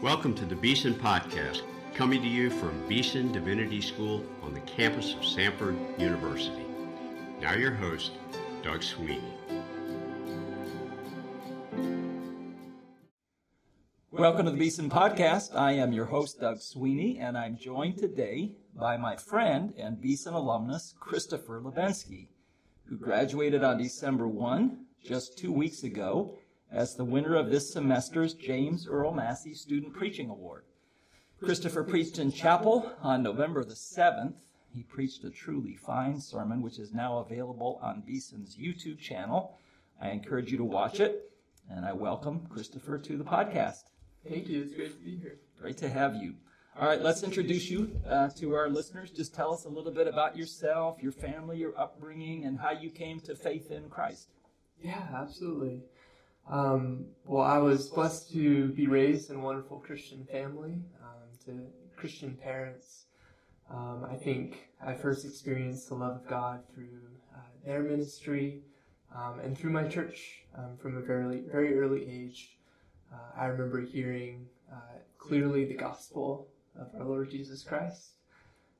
Welcome to the Beeson Podcast, coming to you from Beeson Divinity School on the campus of Samford University. Now, your host, Doug Sweeney. Welcome to the Beeson Podcast. I am your host, Doug Sweeney, and I'm joined today by my friend and Beeson alumnus, Kristofer Labenske, who graduated on December 1, just two weeks ago, as the winner of this semester's James Earl Massey Student Preaching Award. Kristofer preached in chapel on November the 7th. He preached a truly fine sermon, which is now available on Beeson's YouTube channel. I encourage you to watch it, and I welcome Kristofer to the podcast. Thank you. It's great to be here. Great to have you. All right, let's introduce you uh, to our listeners. Just tell us a little bit about yourself, your family, your upbringing, and how you came to faith in Christ. Yeah, absolutely. Um, well, I was blessed to be raised in a wonderful Christian family, um, to Christian parents. Um, I think I first experienced the love of God through uh, their ministry um, and through my church um, from a very, very early age. Uh, I remember hearing uh, clearly the gospel of our Lord Jesus Christ.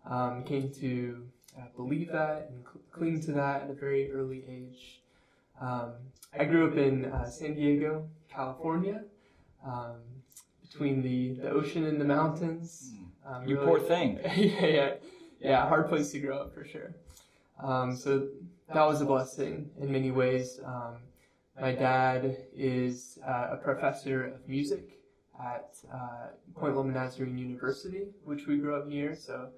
Um, came to uh, believe that and cl- cling to that at a very early age. Um, I grew up in uh, San Diego, California, um, between the, the ocean and the mountains. Um, You really- poor thing. yeah, yeah, yeah, hard place to grow up for sure. Um, so that was a blessing in many ways. Um, my dad is uh, a professor of music at uh, Point Loma Nazarene University, which we grew up near. So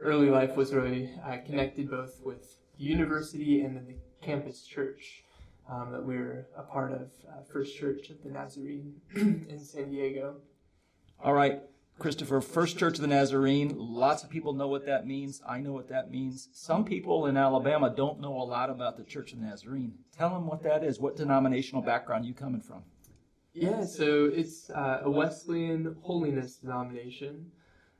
early life was really uh, connected both with the university and then the campus church um, that we were a part of, uh, First Church of the Nazarene in San Diego. All right, Kristofer, First Church of the Nazarene. Lots of people know what that means. I know what that means. Some people in Alabama don't know a lot about the Church of the Nazarene. Tell them what that is. What denominational background you coming from? Yeah, so it's uh, a Wesleyan holiness denomination,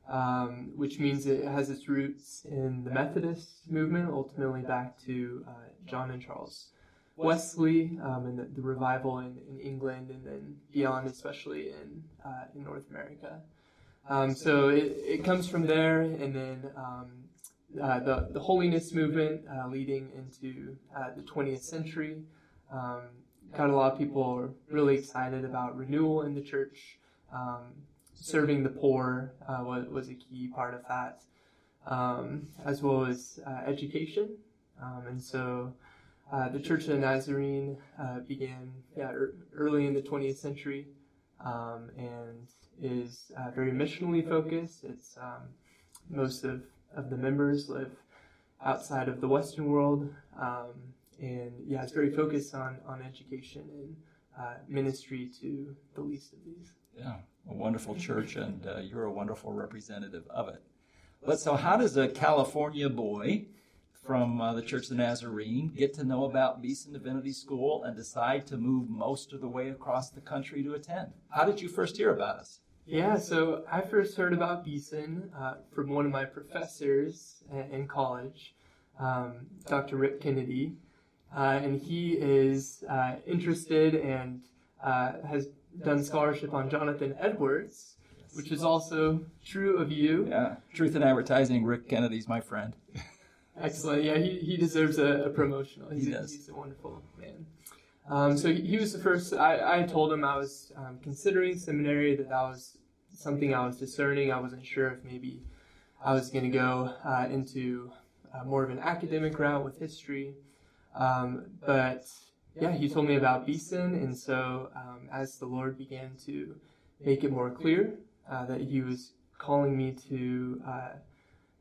um, which means it has its roots in the Methodist movement, ultimately back to uh, John and Charles Wesley um, and the, the revival in, in England and then beyond, especially in, uh, in North America. Um, so it, it comes from there, and then um, uh, the, the holiness movement uh, leading into uh, the 20th century. Um, got a lot of people really excited about renewal in the church. Um, serving the poor uh, was, was a key part of that, um, as well as uh, education. And so uh, the Church of the Nazarene uh, began yeah, er, early in the 20th century um, and is uh, very missionally focused. It's um, most of, of the members live outside of the Western world. Um, and yeah, it's very focused on, on education and uh, ministry to the least of these. Yeah, a wonderful church, and uh, you're a wonderful representative of it. But so, how does a California boy from uh, the Church of the Nazarene get to know about Beeson Divinity School and decide to move most of the way across the country to attend? How did you first hear about us? Yeah, so I first heard about Beeson uh, from one of my professors in college, um, Dr. Rick Kennedy, uh, and he is uh, interested and uh, has done scholarship on Jonathan Edwards, which is also true of you. Yeah, Truth in Advertising. Rick Kennedy's my friend. Excellent. Yeah, he, he deserves a, a promotional. He's, He a, does. he's a wonderful man. Um, so he, he was the first. I, I told him I was um, considering seminary, that that was something I was discerning. I wasn't sure if maybe I was going to go uh, into uh, more of an academic route with history. Um, but yeah, he told me about Beeson, and so um, as the Lord began to make it more clear uh, that He was calling me to uh,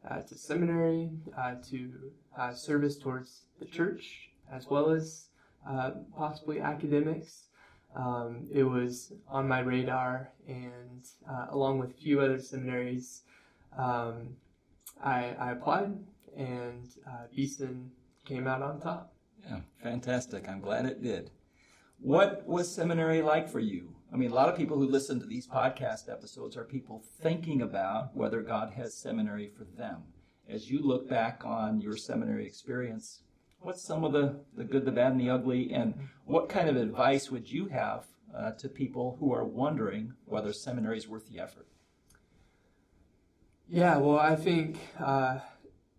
to seminary, uh, to uh, service towards the church, as well as uh, possibly academics. Um, it was on my radar, and uh, along with a few other seminaries, um, I, I applied, and uh, Beeson came out on top. Yeah, fantastic. I'm glad it did. What was seminary like for you? I mean, a lot of people who listen to these podcast episodes are people thinking about whether God has seminary for them. As you look back on your seminary experience, what's some of the, the good, the bad, and the ugly, and what kind of advice would you have uh, to people who are wondering whether seminary is worth the effort? Yeah, well, I think uh,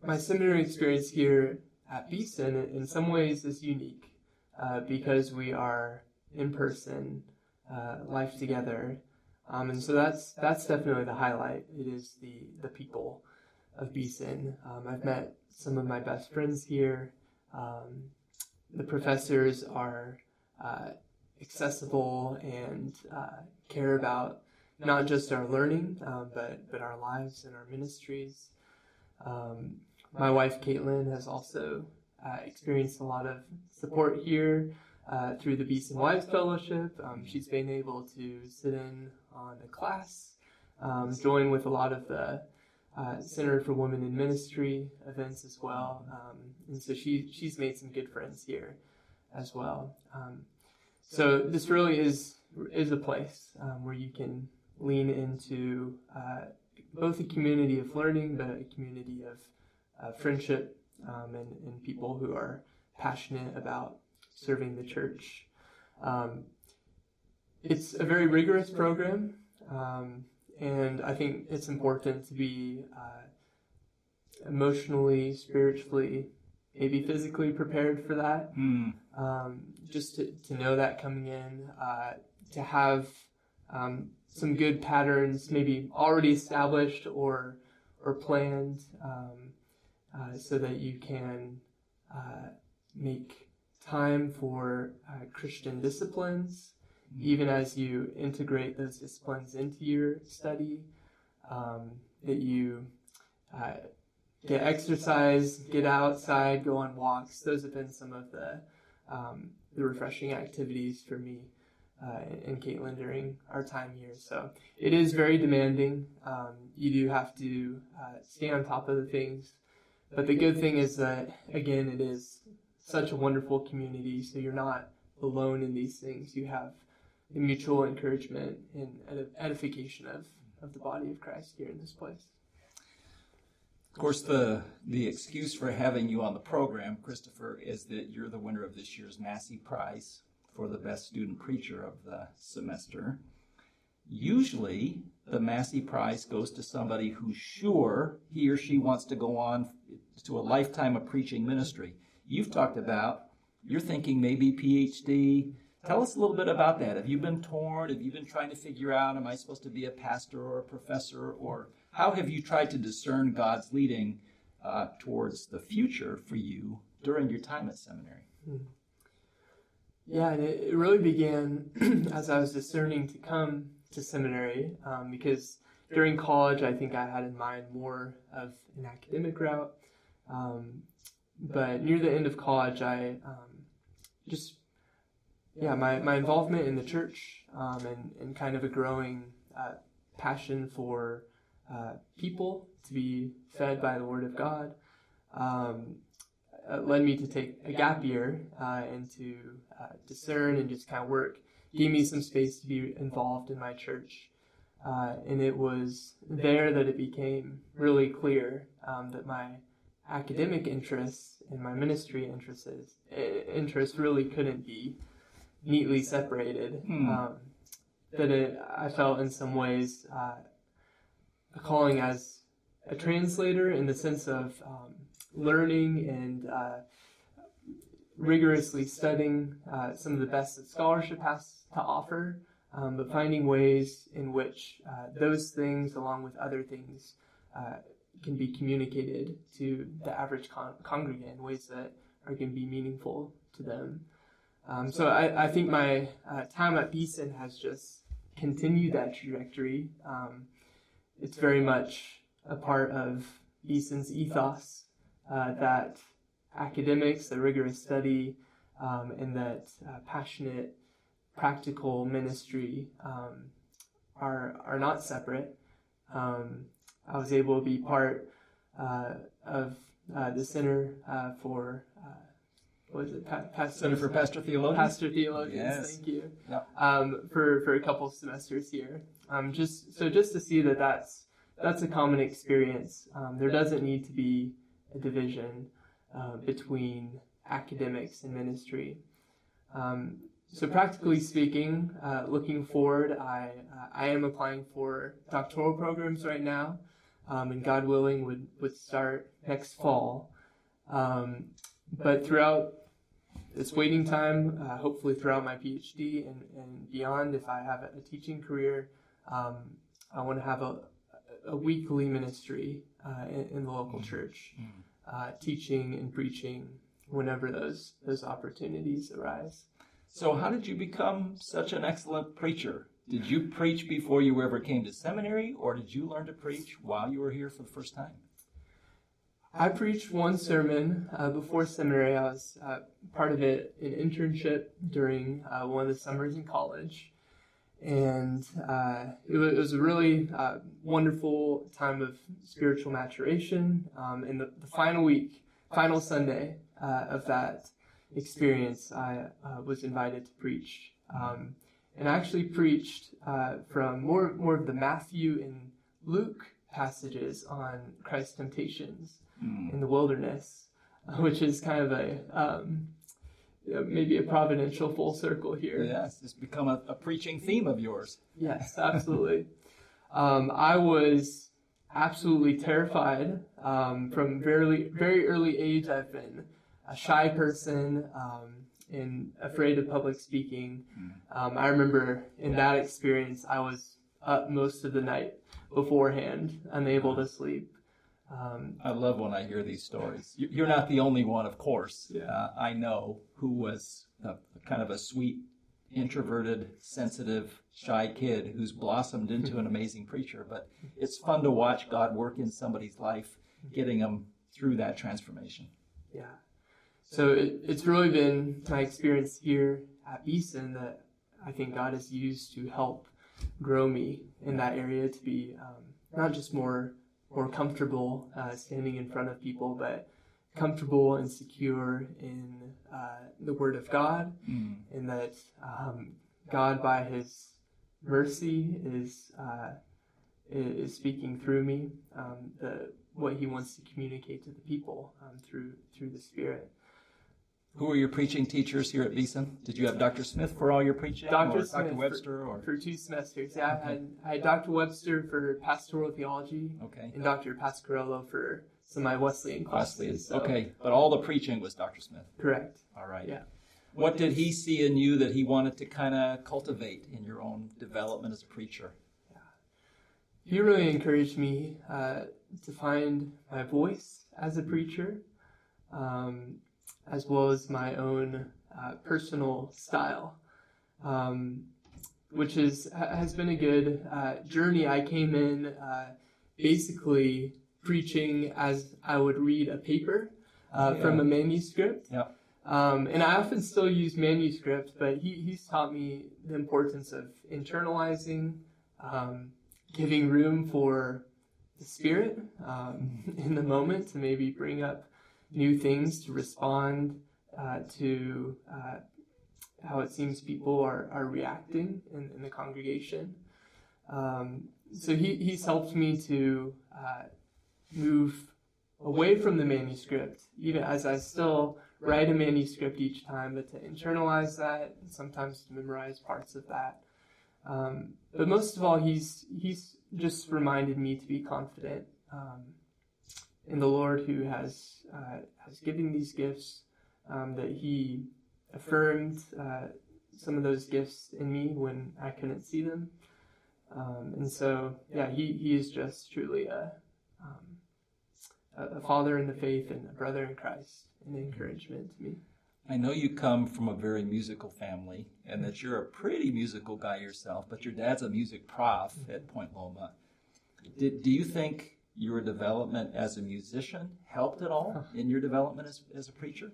my seminary experience here at Beeson, in some ways, is unique uh, because we are in person, uh, life together, um, and so that's that's definitely the highlight. It is the the people of Beeson. Um, I've met some of my best friends here. Um, the professors are uh, accessible and uh, care about not just our learning, um, but but our lives and our ministries. Um, my wife Caitlin has also uh, experienced a lot of support here uh, through the Beeson Wives Fellowship. Um, she's been able to sit in on a class, um, join with a lot of the uh, Center for Women in Ministry events as well, um, and so she she's made some good friends here as well. Um, so this really is is a place um, where you can lean into uh, both a community of learning, but a community of uh, friendship um, and, and people who are passionate about serving the church. Um, it's a very rigorous program, um, and I think it's important to be uh, emotionally, spiritually, maybe physically prepared for that. Mm. just to, to know that coming in, uh, to have um, some good patterns, maybe already established or or planned, um, uh, so that you can uh, make time for uh, Christian disciplines, even as you integrate those disciplines into your study. Um, that you uh, get exercise, get outside, go on walks. Those have been some of the um, the refreshing activities for me uh, and Caitlin during our time here. So it is very demanding. Um, you do have to uh, stay on top of the things. But the good thing is that, again, it is such a wonderful community. So you're not alone in these things. You have the mutual encouragement and edification of, of the body of Christ here in this place. Of course, the the excuse for having you on the program, Kristofer, is that you're the winner of this year's Massey Prize for the best student preacher of the semester. Usually, the Massey Prize goes to somebody who's sure he or she wants to go on to a lifetime of preaching ministry. You've talked about you're thinking maybe PhD. Tell us a little bit about that. Have you been torn? Have you been trying to figure out, am I supposed to be a pastor or a professor? Or how have you tried to discern God's leading uh, towards the future for you during your time at seminary? Hmm. Yeah, and it, it really began as I was discerning to come to seminary um, because during college I think I had in mind more of an academic route. Um, but near the end of college, I um, just, yeah, my, my involvement in the church um, and, and kind of a growing uh, passion for uh, people to be fed by the Word of God um, uh, led me to take a gap year uh, and to uh, discern and just kind of work. Gave me some space to be involved in my church. Uh, and it was there that it became really clear um, that my academic interests and my ministry interests interests really couldn't be neatly separated. Hmm. Um, that it, I felt in some ways uh, a calling as a translator in the sense of um, learning and uh, rigorously studying uh, some of the best that scholarship has to offer, um, but finding ways in which uh, those things, along with other things, uh, can be communicated to the average con- congregant in ways that are going to be meaningful to them. Um, so I, I, think my uh, time at Beeson has just continued that trajectory. Um, it's very much a part of Beeson's ethos uh, that academics, the rigorous study, um, and that uh, passionate, practical ministry um, are are not separate. Um, I was able to be part uh, of uh, the Center uh, for uh, what is it? Pa- Pastor, Center for Pastor Theologians. Pastor Theologians. Yes. Thank you. Um, for for a couple semesters here. Um, just so just to see that that's that's a common experience. Um, there doesn't need to be a division uh, between academics and ministry. Um, so practically speaking, uh, looking forward, I uh, I am applying for doctoral programs right now, um, and God willing would would start next fall. Um, but throughout this waiting time, uh, hopefully throughout my PhD and, and beyond, if I have a, teaching career, um, I want to have a, a weekly ministry uh, in, in, the local mm-hmm. church, mm-hmm. Uh, teaching and preaching whenever those those opportunities arise. So, how did you become such an excellent preacher? Did you preach before you ever came to seminary, or did you learn to preach while you were here for the first time? I preached one sermon uh, before seminary. I was uh, part of it, an internship during uh, one of the summers in college. And uh, it, was, it, was, a really uh, wonderful time of spiritual maturation. Um, and the, the, final week, final Sunday uh, of that experience, I was invited to preach. Um, and I actually preached from more, more of the Matthew and Luke passages on Christ's temptations mm. in the wilderness, which is kind of a um, maybe a providential full circle here. Yes, it's become a, a preaching theme of yours. Yes, absolutely. um, I was absolutely terrified um, from very very early age. I've been a shy person um, and afraid of public speaking. Mm. I remember in that experience, I was up most of the night beforehand, unable to sleep. Um, I love when I hear these stories. You're not the only one, of course. Yeah. Uh, I know who was a, kind of a sweet, introverted, sensitive, shy kid who's blossomed into an amazing preacher. But it's fun to watch God work in somebody's life, getting them through that transformation. Yeah. So it, it's really been my experience here at Beeson that I think God has used to help grow me in that area to be um, not just more more comfortable uh, standing in front of people, but comfortable and secure in uh, the Word of God, mm. and that um, God, by His mercy, is uh, is speaking through me um, the what He wants to communicate to the people um, through through the Spirit. Who were your preaching teachers here at Beeson? Did you have Dr. Smith for all your preaching? Dr. Smith Dr. Webster for, or for two semesters. Yeah. I, had, I had Dr. Webster for pastoral theology. Okay. And Dr. Pasquarello for some of my Wesleyan classes. So. Okay, but all the preaching was Dr. Smith. Correct. All right. Yeah. What did he see in you that he wanted to kind of cultivate in your own development as a preacher? Yeah. He really encouraged me uh, to find my voice as a preacher. Um, as well as my own uh, personal style, um, which is has been a good uh, journey. I came in uh, basically preaching as I would read a paper uh, yeah. from a manuscript. Yeah. Um, and I often still use manuscript, but he, he's taught me the importance of internalizing, um, giving room for the spirit um, in the moment to maybe bring up new things to respond uh, to uh, how it seems people are, are reacting in, in the congregation. Um, so he, he's helped me to uh, move away from the manuscript, even as I still write a manuscript each time, but to internalize that, sometimes to memorize parts of that. Um, but most of all, he's he's just reminded me to be confident um, in the Lord who has uh, has given these gifts, um, that He affirmed uh, some of those gifts in me when I couldn't see them. Um, and so, yeah, he, he is just truly a, um, a father in the faith and a brother in Christ, an encouragement to me. I know you come from a very musical family and that you're a pretty musical guy yourself, but your dad's a music prof at Point Loma. Did, do you think your development as a musician helped at all in your development as, as a preacher?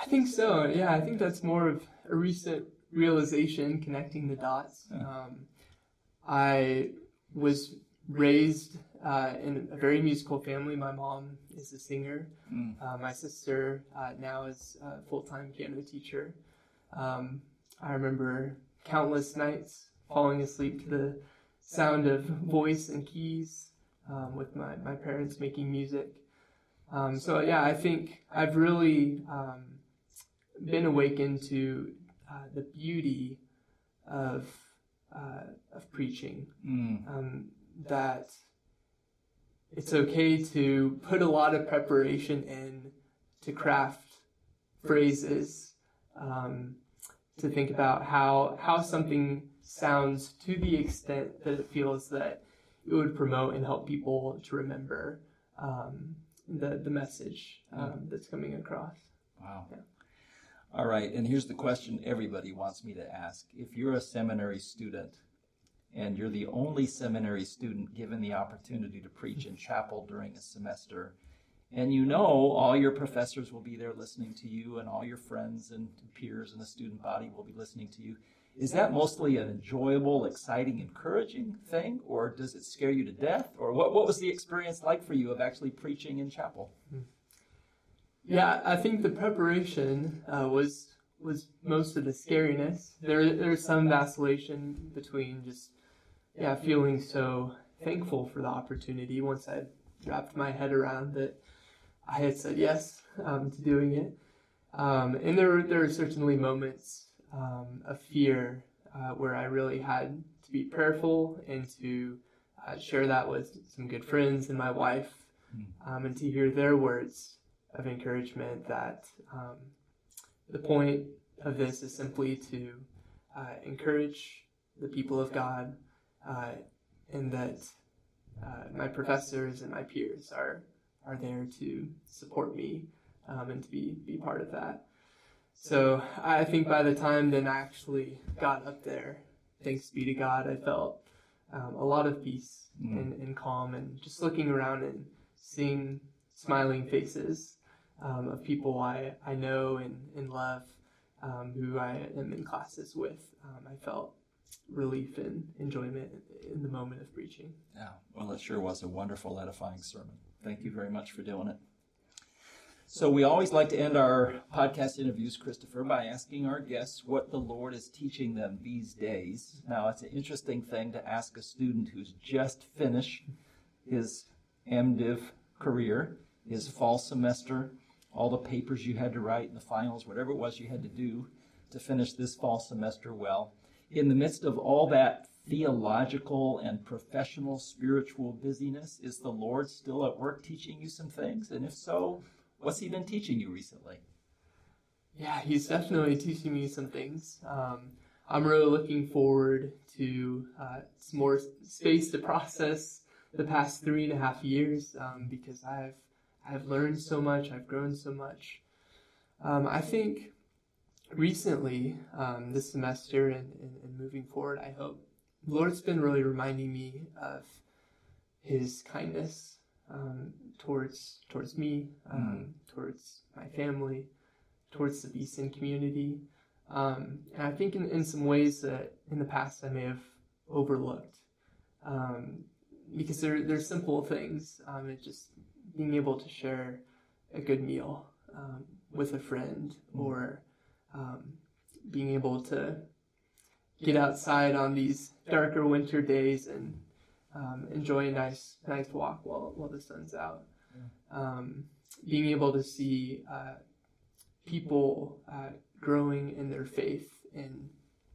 I think so. Yeah, I think that's more of a recent realization, connecting the dots. Um, I was raised uh, in a very musical family. My mom is a singer. Mm. Uh, my sister uh, now is a full time piano teacher. Um, I remember countless nights falling asleep to the sound of voice and keys um, with my, my parents making music. Um, so yeah, I think I've really um, been awakened to uh, the beauty of uh, of preaching. Mm. Um, that it's okay to put a lot of preparation in to craft phrases, um, to think about how how something sounds to the extent that it feels that it would promote and help people to remember um, the the message um, that's coming across. Wow. Yeah. All right, and here's the question everybody wants me to ask. If you're a seminary student and you're the only seminary student given the opportunity to preach in chapel during a semester, and you know all your professors will be there listening to you, and all your friends and peers in the student body will be listening to you, is that mostly an enjoyable, exciting, encouraging thing, or does it scare you to death? Or what, what was the experience like for you of actually preaching in chapel? Yeah, I think the preparation uh, was was most of the scariness. There there's some vacillation between just yeah feeling so thankful for the opportunity once I wrapped my head around that I had said yes um, to doing it, um, and there there were certainly moments um, of fear uh, where I really had to be prayerful and to uh, share that with some good friends and my wife, um, and to hear their words of encouragement that um, the point of this is simply to uh, encourage the people of God, uh, and that uh, my professors and my peers are are there to support me um, and to be be part of that. So I think by the time then I actually got up there, thanks be to God, I felt um, a lot of peace Mm. and, and calm, and just looking around and seeing smiling faces um, of people I, I know and, and love, um, who I am in classes with. Um, I felt relief and enjoyment in the moment of preaching. Yeah, well, it sure was a wonderful, edifying sermon. Thank you very much for doing it. So, we always like to end our podcast interviews, Kristofer, by asking our guests what the Lord is teaching them these days. Now, it's an interesting thing to ask a student who's just finished his MDiv career, his fall semester, all the papers you had to write, the finals, whatever it was you had to do to finish this fall semester well. In the midst of all that theological and professional spiritual busyness, is the Lord still at work teaching you some things? And if so, what's He been teaching you recently? Yeah, he's definitely teaching me some things. Um, I'm really looking forward to uh, some more space to process the past three and a half years um, because I've I've learned so much, I've grown so much. Um, I think recently, um, this semester and, and, and moving forward, I hope the Lord's been really reminding me of His kindness um, towards towards me, um, towards my family, towards the Beeson community. Um, and I think in, in some ways that in the past I may have overlooked. Um, because they're, they're simple things. Um, it's just being able to share a good meal um, with a friend or um, being able to get outside on these darker winter days and um, enjoy a nice nice walk while, while the sun's out. Um, being able to see uh, people uh, growing in their faith in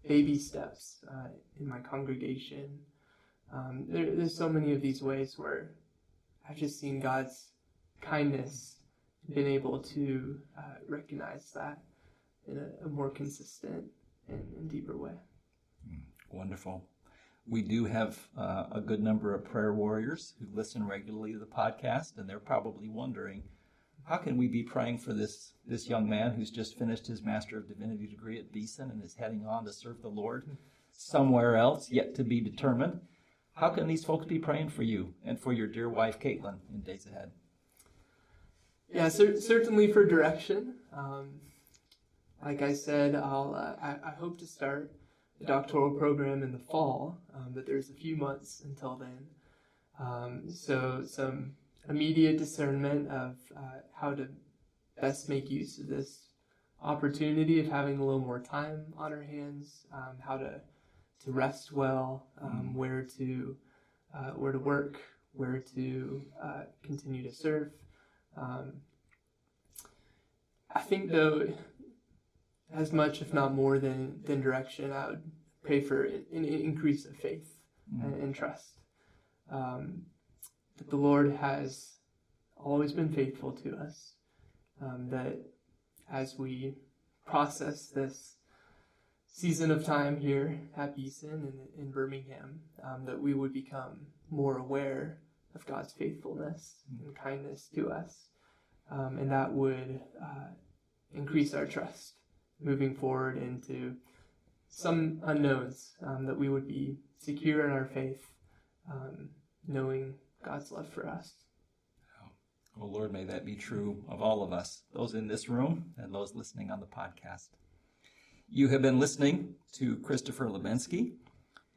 baby steps uh, in my congregation. Um, there, there's so many of these ways where I've just seen God's kindness, been able to uh, recognize that in a, a more consistent and, and deeper way. Wonderful. We do have uh, a good number of prayer warriors who listen regularly to the podcast, and they're probably wondering, how can we be praying for this this young man who's just finished his Master of Divinity degree at Beeson and is heading on to serve the Lord somewhere else, yet to be determined? How can these folks be praying for you and for your dear wife, Caitlin, in days ahead? Yeah, cer- certainly for direction. Um, like I said, I'll uh, I, I hope to start the doctoral program in the fall, um, but there's a few months until then. Um, so some immediate discernment of uh, how to best make use of this opportunity of having a little more time on our hands, um, how to to rest well, um, where to uh, where to work, where to uh, continue to serve, Um, I think, though, as much, if not more than, than direction, I would pray for an, an increase of faith mm-hmm. and, and, trust. Um, that the Lord has always been faithful to us. Um, that as we process this season of time here at Beeson and in Birmingham, um, that we would become more aware of God's faithfulness and kindness to us. Um, and that would uh, increase our trust moving forward into some unknowns, um, that we would be secure in our faith, um, knowing God's love for us. Oh, Lord, may that be true of all of us, those in this room and those listening on the podcast. You have been listening to Kristofer Labenske.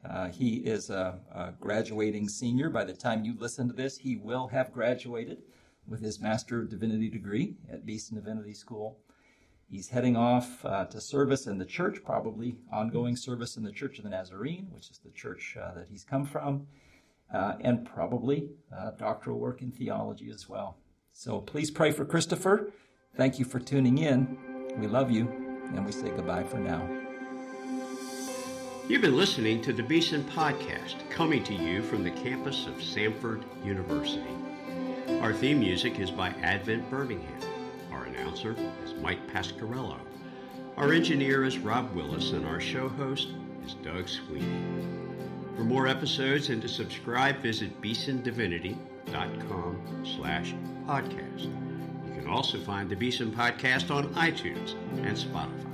Uh, he is a, a, graduating senior. By the time you listen to this, he will have graduated with his Master of Divinity degree at Beeson Divinity School. He's heading off uh, to service in the church, probably ongoing service in the Church of the Nazarene, which is the church uh, that he's come from, uh, and probably uh, doctoral work in theology as well. So please pray for Kristofer. Thank you for tuning in. We love you, and we say goodbye for now. You've been listening to the Beeson Podcast, coming to you from the campus of Samford University. Our theme music is by Advent Birmingham announcer is Mike Pasquarello. Our engineer is Rob Willis, and our show host is Doug Sweeney. For more episodes and to subscribe, visit beesondivinity.com slash podcast. You can also find the Beeson Podcast on iTunes and Spotify.